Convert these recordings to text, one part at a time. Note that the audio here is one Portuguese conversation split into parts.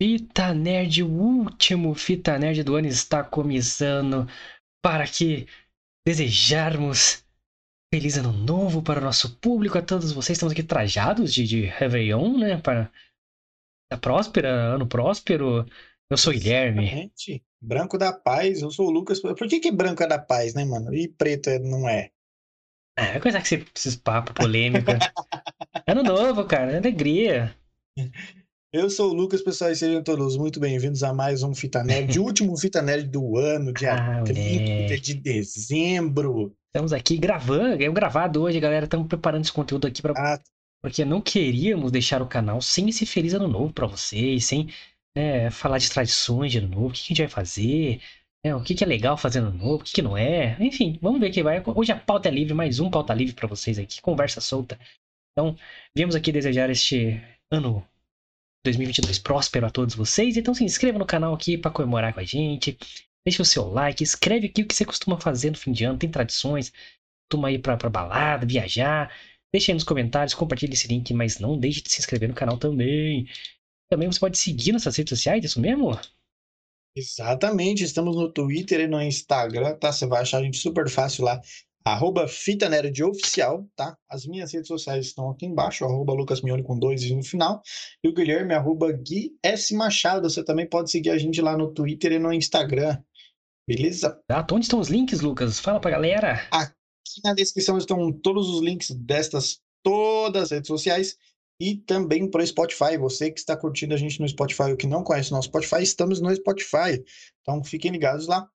Fita Nerd, o último Fita Nerd do ano está começando para que desejarmos feliz ano novo para o nosso público, a todos vocês. Estamos aqui trajados de, de Réveillon, né? Para a próspera, ano próspero. Eu sou o Guilherme. Exatamente. Branco da paz, eu sou o Lucas. Por que, que branco é da paz, né, mano? E preto é- não é? É, vai coisa que você, esses papos polêmicos. ano novo, cara, alegria. Eu sou o Lucas, pessoal, e sejam todos muito bem-vindos a mais um Fita Nerd, o último Fita Nerd do ano, dia Ah, 30 moleque. de dezembro. Estamos aqui gravando, é gravado hoje, galera. Estamos preparando esse conteúdo aqui para Ah, porque não queríamos deixar o canal sem esse feliz ano novo para vocês, sem né, falar de tradições de ano novo, o que a gente vai fazer, né, o que que é legal fazer no ano novo, o que que não é. Enfim, vamos ver o que vai. Hoje a pauta é livre, mais um pauta livre para vocês aqui, conversa solta. Então, viemos aqui desejar este ano 2022 próspero a todos vocês. Então se inscreva no canal aqui para comemorar com a gente. Deixa o seu like, escreve aqui o que você costuma fazer no fim de ano. Tem tradições, ir pra, pra balada, viajar. Deixa aí nos comentários, compartilhe esse link, mas não deixe de se inscrever no canal também. Também você pode seguir nossas redes sociais, isso mesmo? exatamente, estamos no Twitter e no Instagram, tá? Você vai achar a gente super fácil lá, arroba Fita Nerd Oficial, tá? As minhas redes sociais estão aqui embaixo, arroba Lucas Mione com dois e no final, e o Guilherme, arroba Gui S. Machado. Você também pode seguir a gente lá no Twitter e no Instagram, beleza? Tá? Onde estão os links, Lucas? Fala pra galera. Aqui na descrição estão todos os links destas todas as redes sociais e também para o Spotify. Você que está curtindo a gente no Spotify ou que não conhece o nosso Spotify, estamos no Spotify. Então fiquem ligados lá.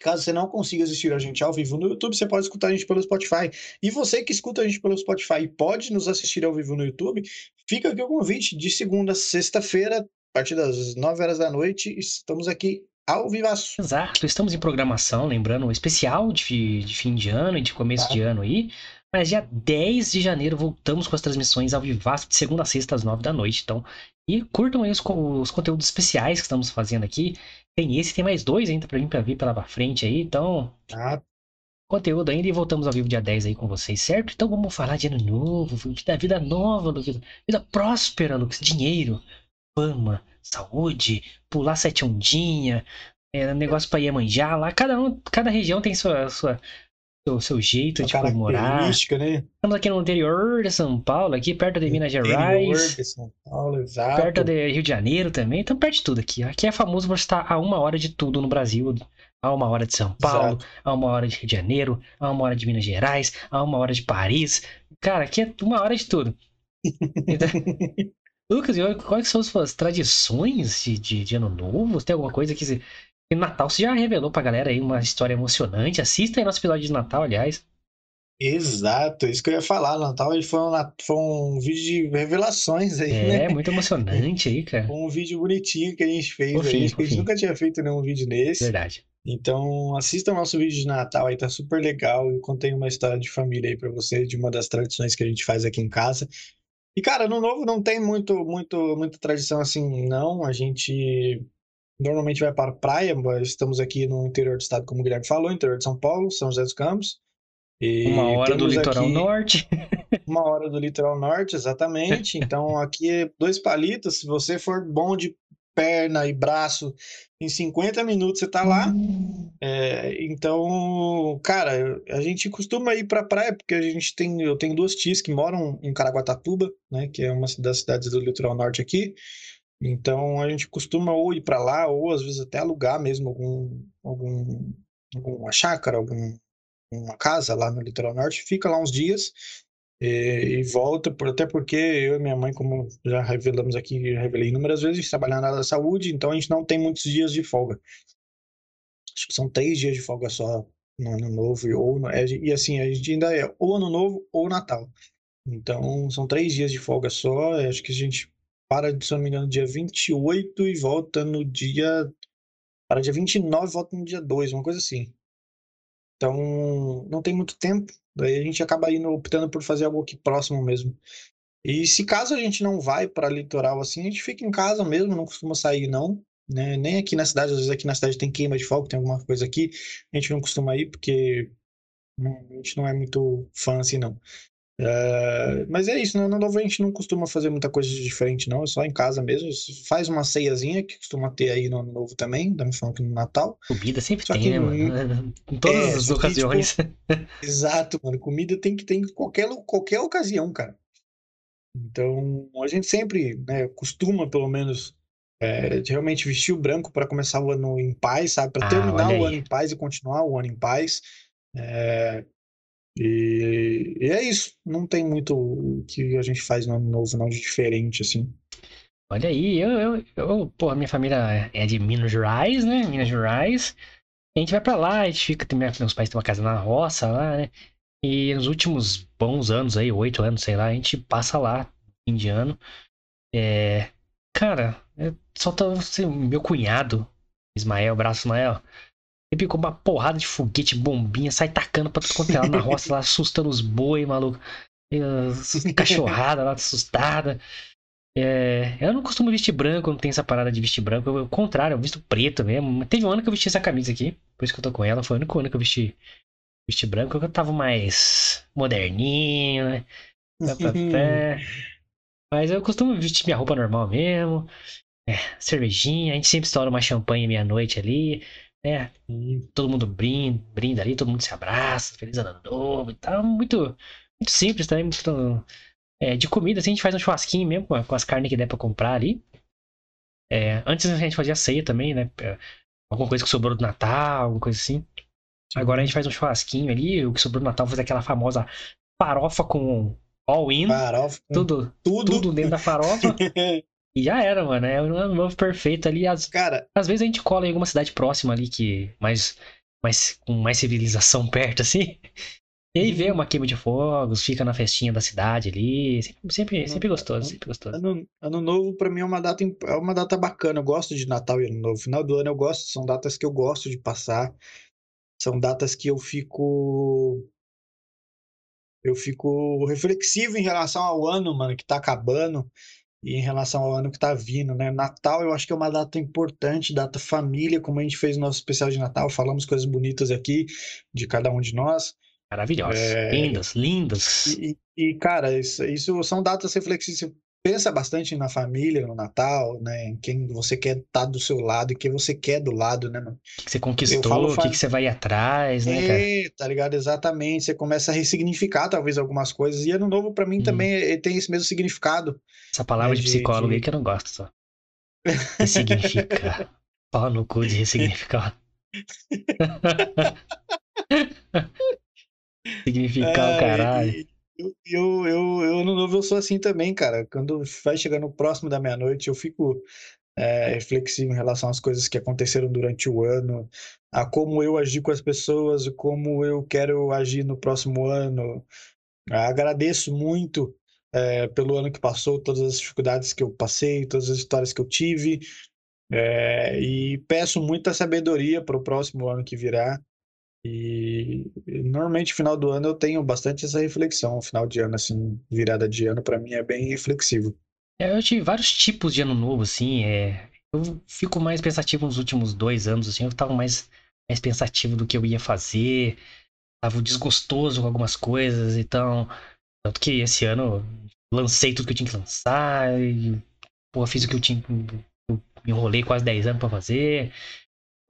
Caso você não consiga assistir a gente ao vivo no YouTube, você pode escutar a gente pelo Spotify. E você que escuta a gente pelo Spotify e pode nos assistir ao vivo no YouTube, fica aqui o convite de segunda a sexta-feira, a partir das 9 horas da noite, estamos aqui ao vivaço. Exato, estamos em programação, lembrando, um especial de, de fim de ano e de começo de ano aí. Mas dia 10 de janeiro voltamos com as transmissões ao vivaço de segunda a sexta às 9 da noite. Então, e curtam aí os, os conteúdos especiais que estamos fazendo aqui. Tem esse, tem mais dois ainda pra mim pra vir pela frente aí. Então, Tá? conteúdo ainda e voltamos ao vivo dia 10 aí com vocês, certo? Então vamos falar de ano novo, da vida nova, Lucas. Vida próspera, Lucas. Dinheiro, fama, saúde, pular sete ondinha, é, negócio pra Iemanjá lá. Cada, um, cada região tem sua, sua, seu, seu jeito de comemorar. característica, né? Estamos aqui no interior de São Paulo, aqui perto de Minas Interior Gerais. de São Paulo, exato. Perto de Rio de Janeiro também, então perto de tudo aqui. Aqui é famoso por estar a uma hora de tudo no Brasil. A uma hora de São Paulo, Exato. a uma hora de Rio de Janeiro, a uma hora de Minas Gerais, a uma hora de Paris. Cara, aqui é uma hora de tudo. Então, Lucas, quais são as suas tradições de, de, de ano novo? Tem alguma coisa que você... E Natal você já revelou pra galera aí uma história emocionante. Assista aí nosso episódio de Natal, aliás. Exato, isso que eu ia falar. Natal foi um, foi um vídeo de revelações aí, É, né? muito emocionante aí, cara. Um vídeo bonitinho que a gente fez Fofinho, aí. Que a gente nunca tinha feito nenhum vídeo nesse. Verdade. Então, assista o nosso vídeo de Natal aí, tá super legal. Eu contei uma história de família aí pra você, de uma das tradições que a gente faz aqui em casa. E, cara, no novo não tem muito, muito, muita tradição assim, não. A gente normalmente vai para a praia, mas estamos aqui no interior do estado, como o Guilherme falou, interior de São Paulo, São José dos Campos. E Uma hora do litoral aqui norte. uma hora do litoral norte, exatamente. Então, aqui é dois palitos. Se você for bom de perna e braço, em 50 minutos você tá lá. É, então, cara, a gente costuma ir pra praia, porque a gente tem, eu tenho duas tias que moram em Caraguatatuba, né, que é uma das cidades do litoral norte aqui. Então, a gente costuma ou ir pra lá, ou às vezes até alugar mesmo algum, algum, alguma chácara, algum, uma casa lá no litoral norte, fica lá uns dias e, e volta, por- até porque eu e minha mãe, como já revelamos aqui, já revelei inúmeras vezes, a gente trabalha na área da saúde, então a gente não tem muitos dias de folga. Acho que são três dias de folga só no ano novo, e, ou, é, e assim, a gente ainda é ou ano novo ou Natal. Então, são três dias de folga só, acho que a gente para, se não me engano, dia 28 e volta no dia... Para dia 29 e volta no dia 2, uma coisa assim. Então, não tem muito tempo. Daí a gente acaba indo, optando por fazer algo aqui próximo mesmo. E se caso a gente não vai para litoral assim, a gente fica em casa mesmo, não costuma sair não, né? Nem aqui na cidade, às vezes aqui na cidade tem queima de fogo, tem alguma coisa aqui, a gente não costuma ir porque né, a gente não é muito fã assim não. Uh, mas é isso, né? no novo a gente não costuma fazer muita coisa diferente, não. É só em casa mesmo. Faz uma ceiazinha que costuma ter aí no ano novo também, estamos falando que no Natal. Comida sempre só tem, né, mano? Em todas é, as ocasiões. Que, tipo, exato, mano. Comida tem que ter em qualquer, qualquer ocasião, cara. Então, a gente sempre né, costuma, pelo menos, é, realmente vestir o branco para começar o ano em paz, sabe? Para ah, terminar o ano em paz e continuar o ano em paz. É, e, e, é isso. Não tem muito o que a gente faz no ano novo, não, de diferente, assim. Olha aí, eu, eu, eu pô, minha família é de Minas Gerais, né? Minas Gerais. A gente vai pra lá, a gente fica, tem, meus pais têm uma casa na roça lá, né? E nos últimos bons anos aí, oito anos, sei lá, a gente passa lá, fim de ano. É, cara, é, só tá assim, meu cunhado, Ismael, braço Ismael. Ele picou uma porrada de foguete, bombinha, sai tacando pra tudo quanto é lá na roça, lá assustando os boi, maluco. Cachorrada lá, assustada. É, eu não costumo vestir branco, não tem essa parada de vestir branco. Eu, contrário, eu visto preto mesmo. Teve um ano que eu vesti essa camisa aqui, por isso que eu tô com ela. Foi o único ano que eu vesti, vesti branco, eu tava mais moderninho, né? Mas eu costumo vestir minha roupa normal mesmo. É, cervejinha, a gente sempre estoura uma champanhe meia-noite ali né? E todo mundo brinda, brinda ali, todo mundo se abraça, feliz ano novo e tal. Muito, muito simples também. Muito, é, de comida, assim, a gente faz um churrasquinho mesmo com, com as carnes que der pra comprar ali. É, antes a gente fazia ceia também, né? É, alguma coisa que sobrou do Natal, alguma coisa assim. Agora a gente faz um churrasquinho ali, o que sobrou do Natal faz aquela famosa farofa com all-in. Tudo, tudo, tudo dentro da farofa. E já era, mano. É um ano novo perfeito ali. As, Cara, às vezes a gente cola em alguma cidade próxima ali que mais, mais com mais civilização perto, assim. E aí vê uhum. uma queima de fogos, fica na festinha da cidade ali. Sempre, sempre, sempre gostoso, sempre gostoso. Ano, ano novo, pra mim, é uma, data, é uma data bacana. Eu gosto de Natal e Ano Novo. Final do ano eu gosto, são datas que eu gosto de passar. São datas que eu fico. Eu fico reflexivo em relação ao ano, mano, que tá acabando e em relação ao ano que está vindo, né? Natal eu acho que é uma data importante, data família, como a gente fez no nosso especial de Natal, falamos coisas bonitas aqui de cada um de nós. Maravilhosas, é... lindas, lindas. E, e, cara, isso, isso são datas reflexivas pensa bastante na família, no Natal, né? Em quem você quer estar tá do seu lado e quem você quer do lado, né? O que você conquistou, o que, que você vai atrás, né, cara? É, tá ligado? Exatamente. Você começa a ressignificar, talvez, algumas coisas. E ano novo, para mim, hum. também tem esse mesmo significado. Essa palavra né, de, psicólogo de... aí que eu não gosto só. Ressignificar. Pau no cu de ressignificar. Significar o caralho. Eu, eu, eu, eu no novo eu sou assim também, cara. Quando vai chegando próximo da meia-noite, eu fico é, reflexivo em relação às coisas que aconteceram durante o ano, a como eu agi com as pessoas, como eu quero agir no próximo ano. Agradeço muito é, pelo ano que passou, todas as dificuldades que eu passei, todas as histórias que eu tive. É, e peço muita sabedoria para o próximo ano que virá. E normalmente, final do ano, eu tenho bastante essa reflexão. Final de ano, assim, virada de ano, para mim é bem reflexivo. É, eu tive vários tipos de ano novo, assim. É... Eu fico mais pensativo nos últimos dois anos, assim. Eu tava mais, mais pensativo do que eu ia fazer. Tava desgostoso com algumas coisas, então. Tanto que esse ano lancei tudo que eu tinha que lançar. E, pô, fiz o que eu tinha. Eu me enrolei quase 10 anos para fazer.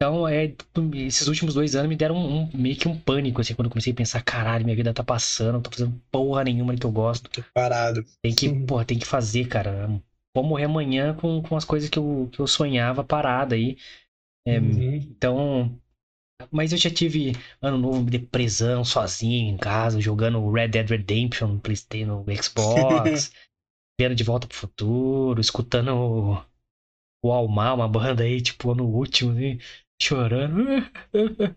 Então, é, esses últimos dois anos me deram um, um, meio que um pânico, assim, quando eu comecei a pensar, caralho, minha vida tá passando, não tô fazendo porra nenhuma que eu gosto. Tô parado. Tem que, porra, tem que fazer, cara. Vou morrer amanhã com, com as coisas que eu, que eu sonhava parada aí. É, uhum. Então, mas eu já tive ano novo, depressão, sozinho em casa, jogando Red Dead Redemption no Playstation, no Xbox, vendo De Volta pro Futuro, escutando o Almar, uma banda aí, tipo, no último, assim, chorando.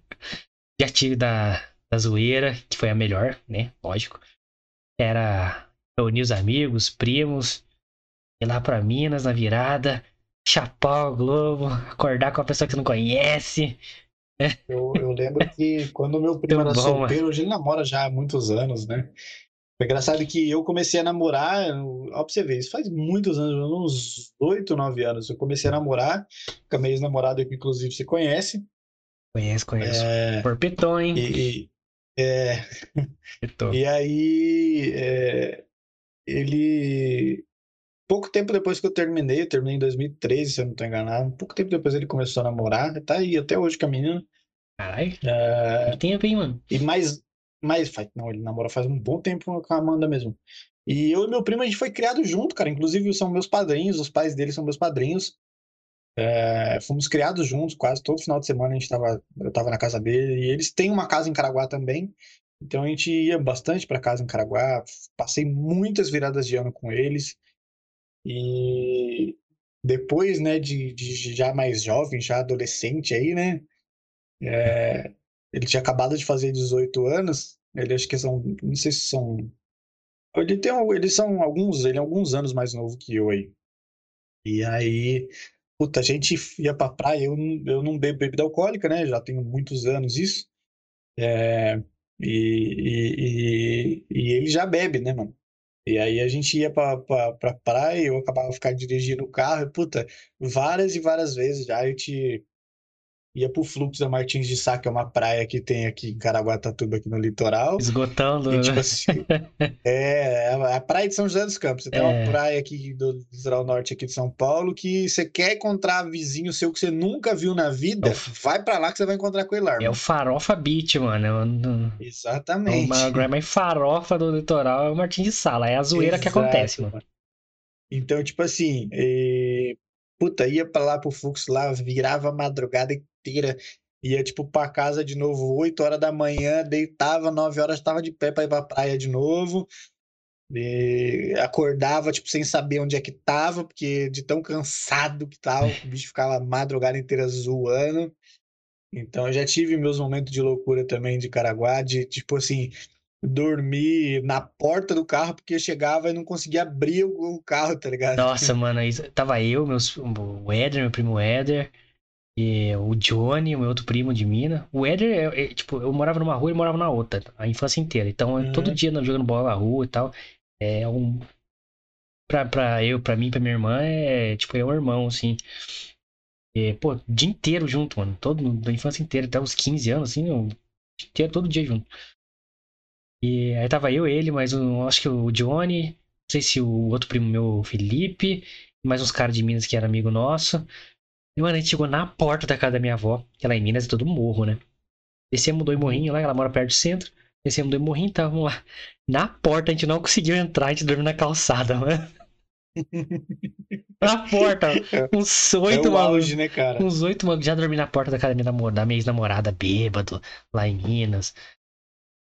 Já tive da, da zoeira, que foi a melhor, né? Lógico. Era reunir os amigos, primos, ir lá pra Minas na virada, chapar o globo, acordar com a pessoa que não conhece. Eu, eu lembro que quando meu primo era bom, solteiro, hoje ele namora já há muitos anos, né? É engraçado que eu comecei a namorar, ó, pra você ver, isso faz muitos anos, uns 8, 9 anos. Eu comecei a namorar com a minha ex-namorada, que inclusive você conhece. Conhece, conheço. É... Porpetão, hein? E, É. E aí, é, ele. Pouco tempo depois que eu terminei, eu terminei em 2013, se eu não estou enganado. Pouco tempo depois ele começou a namorar, tá aí até hoje com a menina. Caralho. É... tempo, hein, mano? E mais. Mais não, ele namora faz um bom tempo com a Amanda mesmo. E eu e meu primo, a gente foi criado junto, cara. Inclusive, são meus padrinhos, os pais dele são meus padrinhos. É, fomos criados juntos, quase todo final de semana a gente tava, eu tava na casa dele. E eles têm uma casa em Caraguá também. Então a gente ia bastante para casa em Caraguá. Passei muitas viradas de ano com eles. E depois, né, de, de já mais jovem, já adolescente aí, né? É, ele tinha acabado de fazer 18 anos. Ele acho que são, não sei se são ele tem, eles são alguns, ele é alguns anos mais novo que eu aí. E aí, puta, a gente ia pra praia, eu, eu não bebo bebida alcoólica, né? Já tenho muitos anos isso. É, e, e, e, ele já bebe, né, mano? E aí a gente ia pra, pra, pra praia, eu acabava ficando dirigindo o carro, e, puta, várias e várias vezes já eu te ia pro fluxo da Martins de Sá, que é uma praia que tem aqui em Caraguatatuba, aqui no litoral. Esgotando. E, tipo assim, é, a praia de São José dos Campos. Você tem é. uma praia aqui do litoral norte aqui de São Paulo que você quer encontrar vizinho seu que você nunca viu na vida, é vai para lá que você vai encontrar com ele lá. É o Farofa Beach, mano. Exatamente. É uma mais farofa do litoral é o Martins de Sala. É a zoeira Exato, que acontece, mano. Então, tipo assim. Puta, ia pra lá pro fluxo lá, virava a madrugada inteira. Ia, tipo, pra casa de novo 8 horas da manhã, deitava, 9 horas estava de pé pra ir pra praia de novo. E acordava, tipo, sem saber onde é que tava, porque de tão cansado que tava, o bicho ficava a madrugada inteira zoando. Então, eu já tive meus momentos de loucura também de Caraguá, de, tipo assim, dormir na porta do carro porque chegava e não conseguia abrir o carro, tá ligado? Nossa, mano, tava eu, meus, o Éder, meu primo Éder, e o Johnny, o meu outro primo de mina. O Éder, é, é, tipo, eu morava numa rua e morava na outra, a infância inteira. Então, uhum. todo dia jogando bola na rua e tal. É um. Pra, pra eu, pra mim, pra minha irmã, é tipo, é um irmão, assim. E, pô, dia inteiro junto, mano. Todo, da infância inteira, até uns 15 anos, assim, o dia inteiro, todo dia junto. E aí tava eu, ele, mas eu acho que o Johnny, não sei se o outro primo meu, o Felipe, mais uns caras de Minas que era amigo nosso. E, mano, a gente chegou na porta da casa da minha avó, que lá em Minas é todo morro, né? Descemos mudou em morrinho lá, ela mora perto do centro. Descemos em morrinho, tava lá. Na porta, a gente não conseguiu entrar, a gente dormiu na calçada, mano. na porta, uns oito é malucos. Né, cara? Uns oito malucos. Já dormi na porta da casa da minha, namorada, da minha ex-namorada, bêbado, lá em Minas.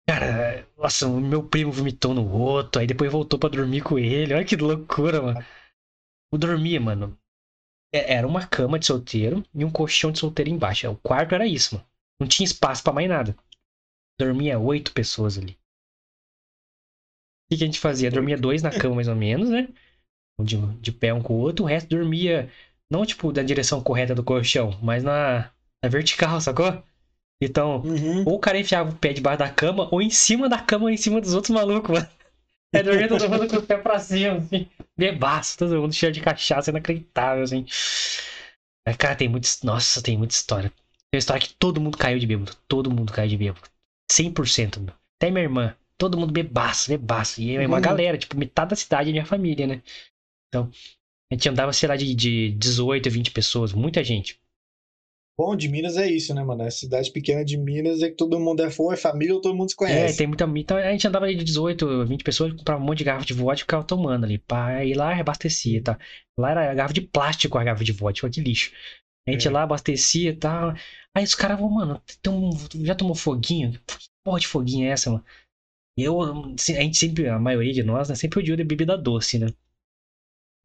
Cara, nossa, o meu primo vomitou no outro, aí depois voltou pra dormir com ele. Olha que loucura, mano. Eu dormia, mano. É, era uma cama de solteiro e um colchão de solteiro embaixo. O quarto era isso, mano. Não tinha espaço para mais nada. Dormia oito pessoas ali. O que, que a gente fazia? Dormia dois na cama, mais ou menos, né? De, de pé um com o outro. O resto dormia, não tipo da direção correta do colchão, mas na, na vertical, sacou? Então, uhum. ou o cara enfiava o pé debaixo da cama, ou em cima da cama, ou em cima dos outros malucos, mano. É dormir todo mundo com o pé pra cima, assim. Bebaço, todo mundo cheio de cachaça, inacreditável, assim. Mas, cara, tem muito. Nossa, tem muita história. Tem uma história que todo mundo caiu de bêbado. Todo mundo caiu de bêbado. 100%, meu. Até minha irmã. Todo mundo bebaço, bebaço. E é uma uhum. galera, tipo, metade da cidade é minha família, né? Então, a gente andava, sei lá, de, de 18, 20 pessoas, muita gente. Bom de Minas é isso, né, mano? A cidade pequena de Minas é que todo mundo é fã, é família ou todo mundo se é, conhece. É, tem muita. Então a gente andava de 18, 20 pessoas, comprava um monte de garrafa de vodka e ficava tomando ali. Pá, e lá abastecia, tá? Lá era garrafa de plástico a garrafa de vodka, que lixo. A gente é. lá abastecia e tal. Aí os caras vão, mano, um, já tomou foguinho? Que porra de foguinho é essa, mano? Eu, a gente sempre, a maioria de nós, né, sempre odiou de bebida doce, né?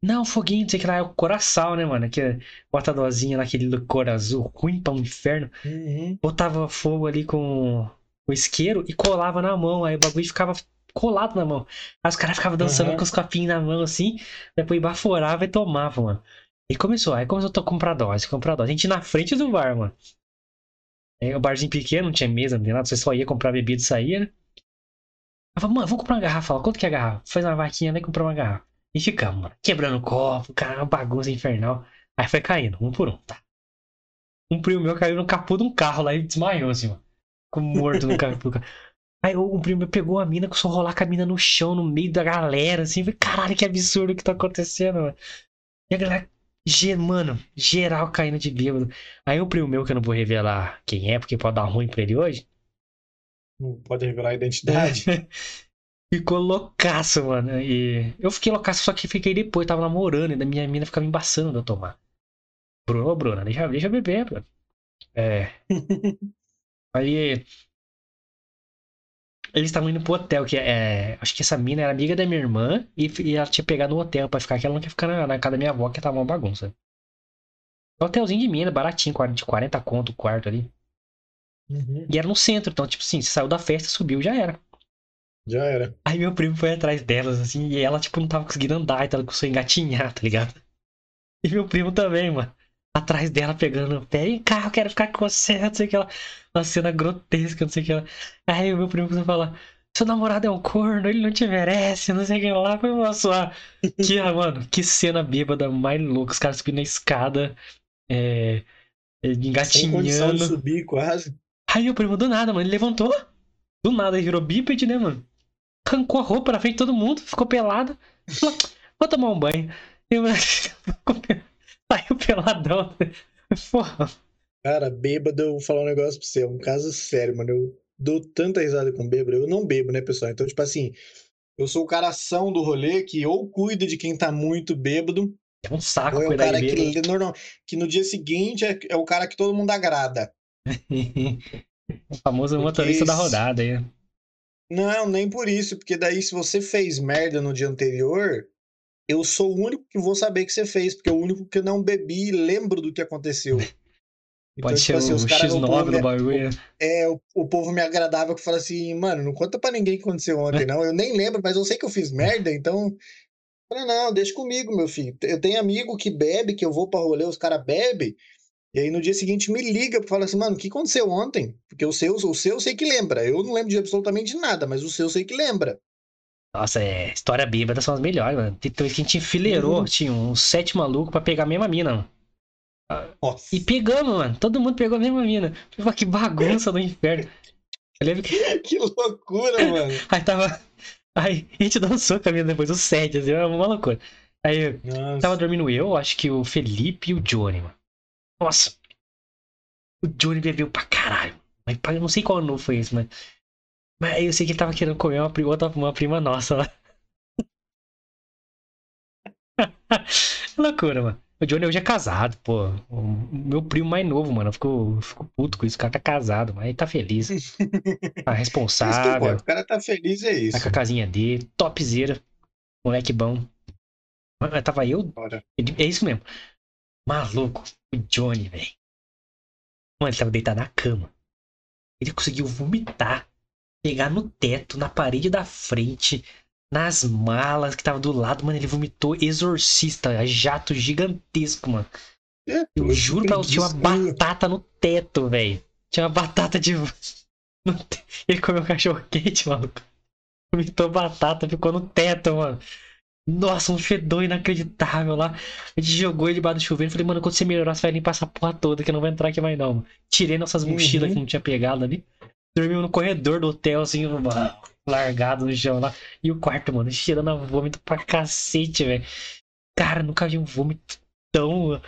Não, foguinho, não sei que lá, é o coração, né, mano? Que é bota a dosinha naquele licor azul, ruim pra um inferno. Uhum. Botava fogo ali com o isqueiro e colava na mão. Aí o bagulho ficava colado na mão. Aí os caras ficavam dançando uhum. com os copinhos na mão assim, depois baforava e tomava, mano. E começou, aí começou a comprar dose, comprar dose. A gente na frente do bar, mano. Aí, o barzinho pequeno, não tinha mesa, não tinha nada, você só ia comprar bebida e saía, né? Eu falei, mano, vou comprar uma garrafa. Fala, quanto que é a garrafa? Faz uma vaquinha, né? Comprar uma garrafa. E ficamos, mano, quebrando o copo, cara, uma bagunça infernal. Aí foi caindo, um por um, tá? Um primo meu caiu no capô de um carro lá e desmaiou, assim, mano. Ficou morto no capô do carro. Aí o primo pegou a mina, começou a rolar com a mina no chão, no meio da galera, assim. Falei, caralho, que absurdo que tá acontecendo, mano. E a galera, mano, geral caindo de bêbado. Aí o primo meu, que eu não vou revelar quem é, porque pode dar ruim pra ele hoje, Não pode revelar a identidade. ficou loucaço, mano. E eu fiquei loucaço, só que fiquei depois, tava namorando, e da minha mina ficava me embaçando de eu tomar. Bruno, ô Bruna, deixa, deixa eu beber, Bruno. É. Aí. Eles estavam indo pro hotel, que é. Acho que essa mina era amiga da minha irmã e, e ela tinha pegado no hotel pra ficar, que ela não quer ficar na, na casa da minha avó, que tava uma bagunça. Hotelzinho de mina, baratinho, de 40 conto o quarto ali. Uhum. E era no centro, então, tipo assim, você saiu da festa, subiu, já era. Já era. Aí meu primo foi atrás delas, assim, e ela, tipo, não tava conseguindo andar, então ela a engatinhar, tá ligado? E meu primo também, mano. Atrás dela, pegando o pé, vem cá, eu quero ficar com você, não sei o que lá. Uma cena grotesca, não sei o que lá. Aí meu primo começou a falar, seu namorado é um corno, ele não te merece, não sei o que lá. Foi só. Que, ah, mano, que cena bêbada mais louca. Os caras subindo na escada, é, é, Sem condição de engatinhando. subir, quase. Aí o primo do nada, mano, ele levantou. Do nada, ele virou bípede, né, mano? Arrancou a roupa na frente de todo mundo, ficou pelado. Falou, vou tomar um banho. E, saiu peladão. Porra, Cara, bêbado, eu vou falar um negócio pra você. É um caso sério, mano. Eu dou tanta risada com bêbado. Eu não bebo, né, pessoal? Então, tipo assim, eu sou o caração do rolê que ou cuida de quem tá muito bêbado, é um saco ou é o cara bêbado. que, normal, que no dia seguinte é, é o cara que todo mundo agrada. o famoso Porque motorista da esse- rodada aí. Não, nem por isso, porque daí se você fez merda no dia anterior, eu sou o único que vou saber que você fez, porque é o único que eu não bebi e lembro do que aconteceu. Então, Pode tipo ser assim, o os caras, o X9 povo do bagulho. é, o, o povo me agradável que fala assim, mano, não conta pra ninguém o que aconteceu ontem, não. Eu nem lembro, mas eu sei que eu fiz merda, então. Falei, não, deixa comigo, meu filho. Eu tenho amigo que bebe, que eu vou pra rolê, os caras bebem, e aí no dia seguinte me liga pra falar assim, mano, o que aconteceu ontem? Porque o seu, o seu eu sei que lembra. Eu não lembro de absolutamente nada, mas o seu eu sei que lembra. Nossa, é, história bêbada são as melhores, mano. Tem vez que a gente enfileirou, Uhum. tinha uns sete malucos pra pegar a mesma mina, mano. Nossa. E pegamos, mano. Todo mundo pegou a mesma mina. Que bagunça do inferno. Eu lembro que. Que loucura, mano. Aí tava. Aí a gente dançou com a mina depois, os sete, assim, era uma loucura. Aí Nossa. tava dormindo eu, acho que o Felipe e o Johnny, mano. Nossa. O Johnny bebeu pra caralho. Mas eu não sei qual ano foi esse, mas. Mas eu sei que ele tava querendo comer uma, pri- outra, uma prima nossa lá. loucura, mano. O Johnny hoje é casado, pô. O meu primo mais novo, mano. Eu fico, eu fico puto com isso. O cara tá casado, mas ele tá feliz. Tá Isso responsável. importa. O cara tá feliz, é isso. Tá com a casinha dele. Topzera. Moleque bom. Mas Tava eu. Bora. É isso mesmo. Maluco. O Johnny, velho. Mano, ele tava deitado na cama. Ele conseguiu vomitar. Pegar no teto, na parede da frente. Nas malas que tava do lado, mano, ele vomitou exorcista, jato gigantesco, mano. É, Eu juro pra você, tinha uma preguiça. batata no teto, velho. Tinha uma batata de. Ele comeu cachorro quente, maluco. Vomitou batata, ficou no teto, mano. Nossa, um fedor inacreditável lá. A gente jogou ele debaixo do chuveiro. Falei, mano, quando você melhorar, você vai limpar essa porra toda, que eu não vai entrar aqui mais não. Mano. Tirei nossas Uhum. mochilas que não tinha pegado ali. Dormimos no corredor do hotel, assim, largado no chão lá. E o quarto, mano, cheirando a vômito pra cacete, velho. Cara, nunca vi um vômito tão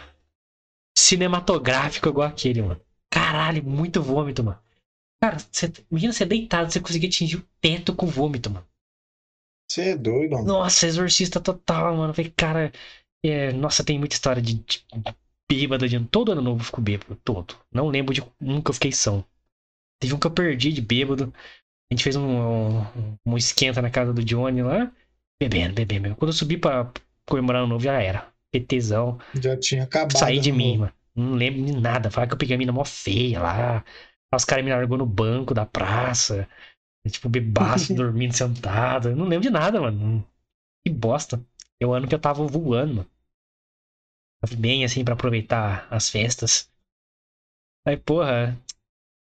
cinematográfico igual aquele, mano. Caralho, muito vômito, mano. Cara, você, imagina você deitado, você conseguir atingir o teto com vômito, mano. Você é doido, mano. Nossa, exorcista total, mano. Falei, cara, é, nossa, tem muita história de, de bêbado de todo ano novo eu fico bêbado, todo. Não lembro de um que eu fiquei são. Teve um que eu perdi de bêbado. A gente fez um, um, um esquenta na casa do Johnny lá, bebendo, bebendo. Quando eu subi pra comemorar o novo, já era. PTzão. Já tinha acabado. Saí de mim, mano. Não lembro de nada. Falar que eu peguei a mina mó feia lá. Os caras me largou no banco da praça. Tipo, bebaço, dormindo sentado. Eu não lembro de nada, mano. Que bosta. É o ano que eu tava voando, mano. Tava bem assim pra aproveitar as festas. Aí, porra.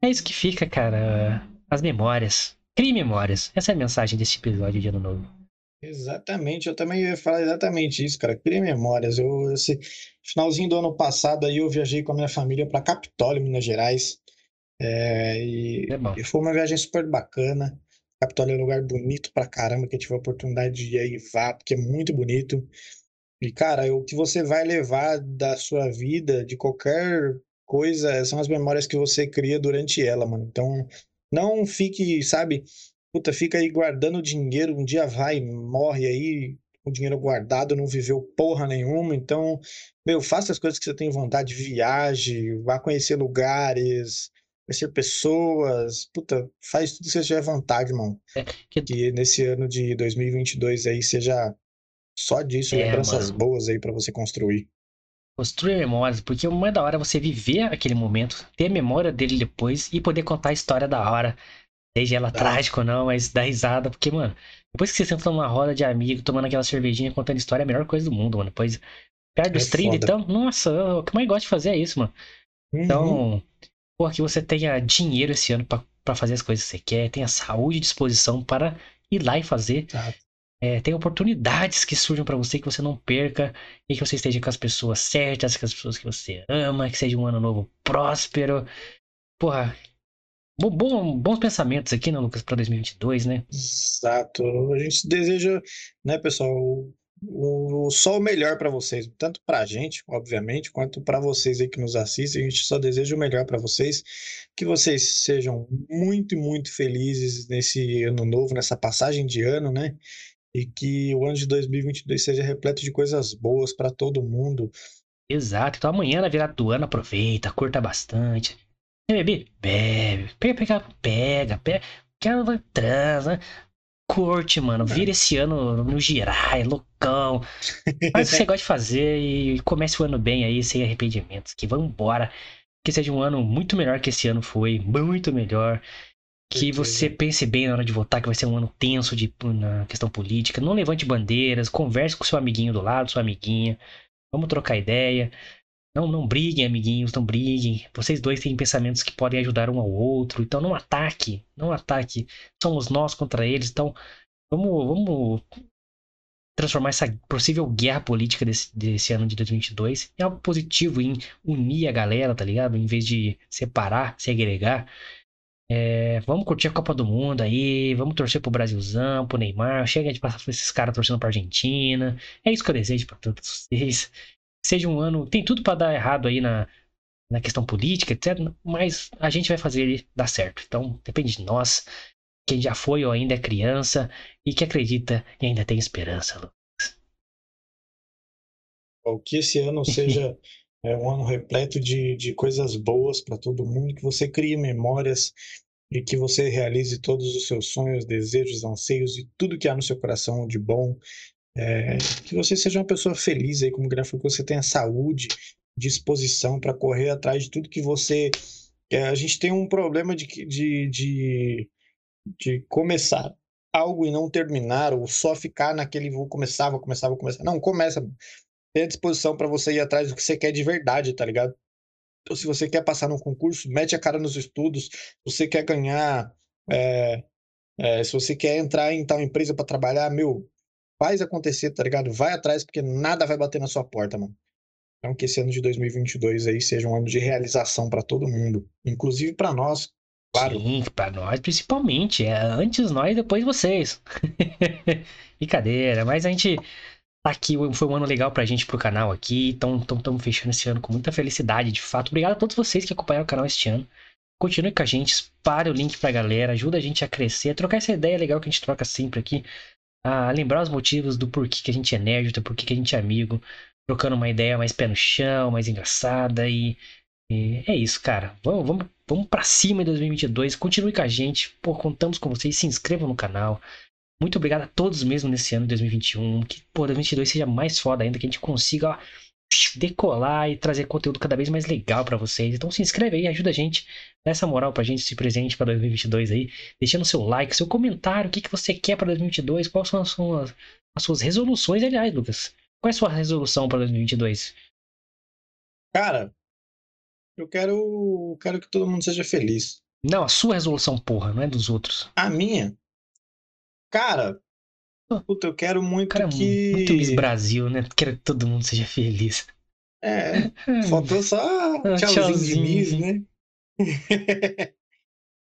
É isso que fica, cara. As memórias. Crie memórias. Essa é a mensagem desse episódio de Ano Novo. Exatamente, eu também ia falar exatamente isso, cara. Cria memórias. Eu, esse finalzinho do ano passado aí eu viajei com a minha família para Capitólio, Minas Gerais. É, e, É e foi uma viagem super bacana. Capitólio é um lugar bonito pra caramba, que eu tive a oportunidade de ir aí, vá, porque é muito bonito. E, cara, o que você vai levar da sua vida, de qualquer coisa, são as memórias que você cria durante ela, mano. Então, não fique, sabe, puta, fica aí guardando dinheiro, um dia vai, morre aí, com dinheiro guardado, não viveu porra nenhuma. Então, meu, faça as coisas que você tem vontade, viaje, vá conhecer lugares, conhecer pessoas. Puta, faz tudo que você tiver vontade, mano. É, que... que nesse ano de 2022 aí seja só disso, É, lembranças mano. boas aí pra você construir. Construir memórias, porque o mais da hora é você viver aquele momento, ter a memória dele depois e poder contar a história da hora. Seja ela Tá. trágica ou não, mas dá risada, porque, mano, depois que você senta numa roda de amigo, tomando aquela cervejinha, contando história, é a melhor coisa do mundo, mano. Depois, perto dos É 30, foda. então, nossa, o que mais gosto de fazer é isso, mano. Uhum. Pô, que você tenha dinheiro esse ano pra fazer as coisas que você quer, tenha saúde e disposição para ir lá e fazer. Exato. É, tem oportunidades que surjam pra você que você não perca e que você esteja com as pessoas certas, com as pessoas que você ama, que seja um ano novo próspero. Porra, bo- bom- bons pensamentos aqui, né, Lucas, pra 2022, né? Exato. A gente deseja, né, pessoal, o, só o melhor para vocês, tanto para a gente, obviamente, quanto para vocês aí que nos assistem. A gente só deseja o melhor para vocês, que vocês sejam muito, muito felizes nesse ano novo, nessa passagem de ano, né? E que o ano de 2022 seja repleto de coisas boas para todo mundo. Exato. Então amanhã, na virada do ano, aproveita, curta bastante. Quer beber? Bebe. Pega, pega, pega. pega. Quer transa. Curte, mano. Vira esse ano no girar, é loucão. Faz o que você gosta de fazer e comece o ano bem aí, sem arrependimentos. Que vambora. Que seja um ano muito melhor que esse ano foi. Muito melhor. Que você pense bem na hora de votar, que vai ser um ano tenso de, na questão política. Não levante bandeiras, converse com seu amiguinho do lado, sua amiguinha. Vamos trocar ideia. Não, não briguem, amiguinhos, não briguem. Vocês dois têm pensamentos que podem ajudar um ao outro. Então não ataque, não ataque. Somos nós contra eles. Então vamos, vamos transformar essa possível guerra política desse, desse ano de 2022 em algo positivo, em unir a galera, tá ligado? Em vez de separar, segregar. É, vamos curtir a Copa do Mundo aí, vamos torcer pro Brasilzão, pro Neymar. Chega de passar esses caras torcendo pra Argentina. É isso que eu desejo pra todos vocês. Seja um ano. Tem tudo pra dar errado aí na, na questão política, etc. Mas a gente vai fazer ele dar certo. Então depende de nós. Quem já foi ou ainda é criança e que acredita e ainda tem esperança, Lu. Ó, Que esse ano seja é, um ano repleto de, de coisas boas para todo mundo, que você crie memórias e que você realize todos os seus sonhos, desejos, anseios e tudo que há no seu coração de bom. É, que você seja uma pessoa feliz aí, como o Guilherme falou, que você tenha saúde, disposição para correr atrás de tudo que você. é, a gente tem um problema de, de, de, de começar algo e não terminar, ou só ficar naquele vou começar, vou começar, vou começar. Não, começa tenha disposição para você ir atrás do que você quer de verdade, tá ligado? Então, se você quer passar num concurso, mete a cara nos estudos. Se você quer ganhar, é, é, se você quer entrar em tal empresa para trabalhar, meu, faz acontecer, tá ligado? Vai atrás, porque nada vai bater na sua porta, mano. Então, que esse ano de 2022 aí seja um ano de realização para todo mundo, inclusive para nós, claro. Sim, pra nós principalmente. É antes nós, depois vocês. Brincadeira, mas a gente tá aqui. Foi um ano legal pra gente pro canal aqui. Então estamos fechando esse ano com muita felicidade, de fato. Obrigado a todos vocês que acompanharam o canal este ano. Continue com a gente, espalhe o link pra galera, ajuda a gente a crescer, a trocar essa ideia legal que a gente troca sempre aqui. A lembrar os motivos do porquê que a gente é nerd, do porquê que a gente é amigo. Trocando uma ideia mais pé no chão, mais engraçada e e é isso, cara. Vamos, vamos, vamos pra cima em 2022. Continue com a gente. Pô, contamos com vocês. Se inscrevam no canal. Muito obrigado a todos mesmo nesse ano de 2021. Que, pô, 2022 seja mais foda ainda. Que a gente consiga ó, decolar e trazer conteúdo cada vez mais legal pra vocês. Então se inscreve aí, ajuda a gente. Dá essa moral pra gente, esse presente pra 2022 aí. Deixando seu like, seu comentário. O que, que você quer pra 2022? Quais são as suas, as suas resoluções, aliás, Lucas? Qual é a sua resolução pra 2022? Cara, eu quero, quero que todo mundo seja feliz. Não, a sua resolução, porra, não é dos outros. A minha, cara. Puta, eu quero muito cara é que. muito Miss Brasil, né? Quero que todo mundo seja feliz. É, faltou só Ah, tchauzinho, de tchauzinho. Miss, né?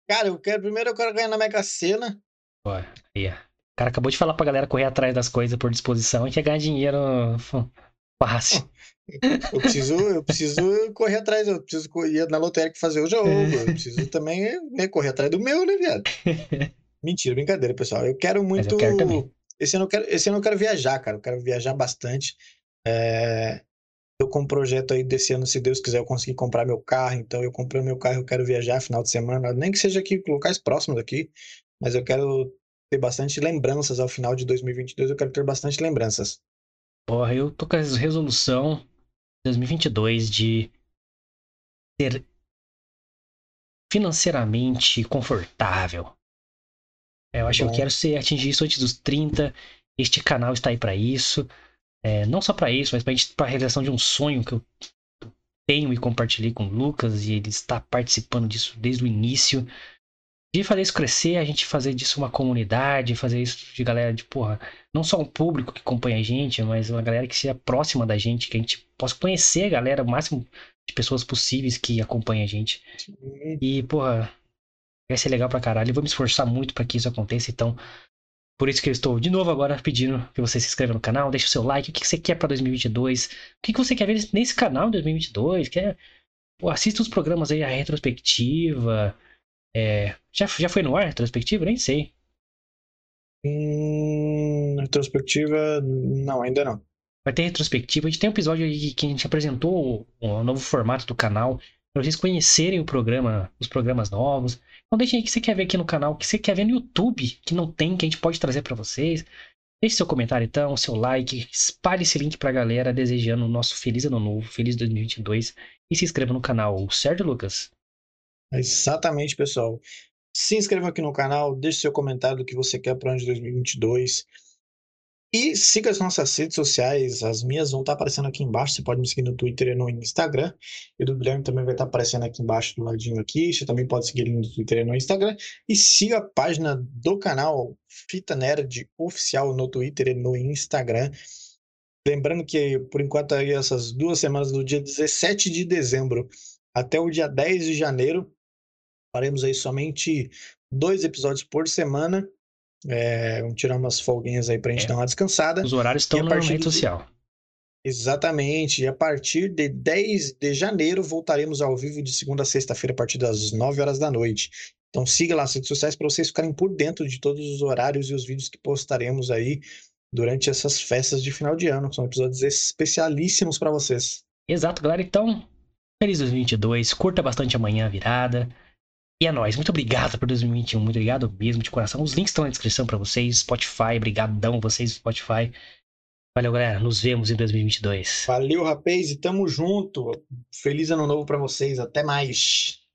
Cara, eu quero. Primeiro eu quero ganhar na Mega Sena. Aí, ó. O cara acabou de falar pra galera correr atrás das coisas por disposição e quer ganhar dinheiro fácil. Eu preciso, eu preciso correr atrás, eu preciso ir na lotérica fazer o jogo. Eu preciso também né, correr atrás do meu, né, viado? Mentira, brincadeira, pessoal. Eu quero muito. eu quero também. Esse ano eu quero, esse ano eu quero viajar, cara. Eu quero viajar bastante. É... Eu com um projeto aí desse ano, se Deus quiser, eu conseguir comprar meu carro. Então, eu comprei meu carro, eu quero viajar final de semana, nem que seja aqui, locais próximos daqui, mas eu quero ter bastante lembranças ao final de 2022. Eu quero ter bastante lembranças. Porra, eu tô com a resolução 2022 de ser financeiramente confortável. É, eu acho Bom. que eu quero ser, atingir isso antes dos 30. Este canal está aí para isso. É, não só para isso, mas para a realização de um sonho que eu tenho e compartilhei com o Lucas e ele está participando disso desde o início de fazer isso crescer, a gente fazer disso uma comunidade, fazer isso de galera de, porra, não só um público que acompanha a gente, mas uma galera que seja próxima da gente, que a gente possa conhecer a galera, o máximo de pessoas possíveis que acompanham a gente. E, porra, vai ser legal pra caralho. Eu vou me esforçar muito para que isso aconteça, então. Por isso que eu estou de novo agora pedindo que você se inscreva no canal, deixe o seu like, o que você quer para 2022, o que você quer ver nesse canal em 2022, quer... Pô, assista os programas aí, a retrospectiva, é, já, já foi no ar a retrospectiva? Nem sei. Hum, retrospectiva, não, ainda não. Vai ter retrospectiva. A gente tem um episódio aí que a gente apresentou o, o novo formato do canal. Pra vocês conhecerem o programa, os programas novos. Então deixem aí o que você quer ver aqui no canal, o que você quer ver no YouTube, que não tem, que a gente pode trazer para vocês. Deixe seu comentário então, seu like, espalhe esse link pra galera, desejando o nosso feliz ano novo, feliz 2022. E se inscreva no canal, certo, Lucas? Exatamente, pessoal. Se inscreva aqui no canal, deixe seu comentário do que você quer para o ano de 2022. E siga as nossas redes sociais, as minhas vão estar aparecendo aqui embaixo. Você pode me seguir no Twitter e no Instagram. E do Guilherme também vai estar aparecendo aqui embaixo do ladinho aqui. Você também pode seguir ele no Twitter e no Instagram. E siga a página do canal Fita Nerd Oficial no Twitter e no Instagram. Lembrando que, por enquanto, aí, essas duas semanas, do dia 17 de dezembro até o dia 10 de janeiro, Faremos aí somente dois episódios por semana. É, vamos tirar umas folguinhas aí pra gente é. dar uma descansada. Os horários estão na rede social. Exatamente. E a partir de 10 de janeiro voltaremos ao vivo de segunda a sexta-feira a partir das 9 horas da noite. Então siga lá as redes sociais para vocês ficarem por dentro de todos os horários e os vídeos que postaremos aí durante essas festas de final de ano. São episódios especialíssimos para vocês. Exato, galera. Então, feliz 2022. Curta bastante amanhã a virada. E é nóis. Muito obrigado por 2021. Muito obrigado mesmo, de coração. Os links estão na descrição para vocês. Spotify, brigadão vocês, Spotify. Valeu, galera. Nos vemos em 2022. Valeu, rapaz. E tamo junto. Feliz ano novo para vocês. Até mais.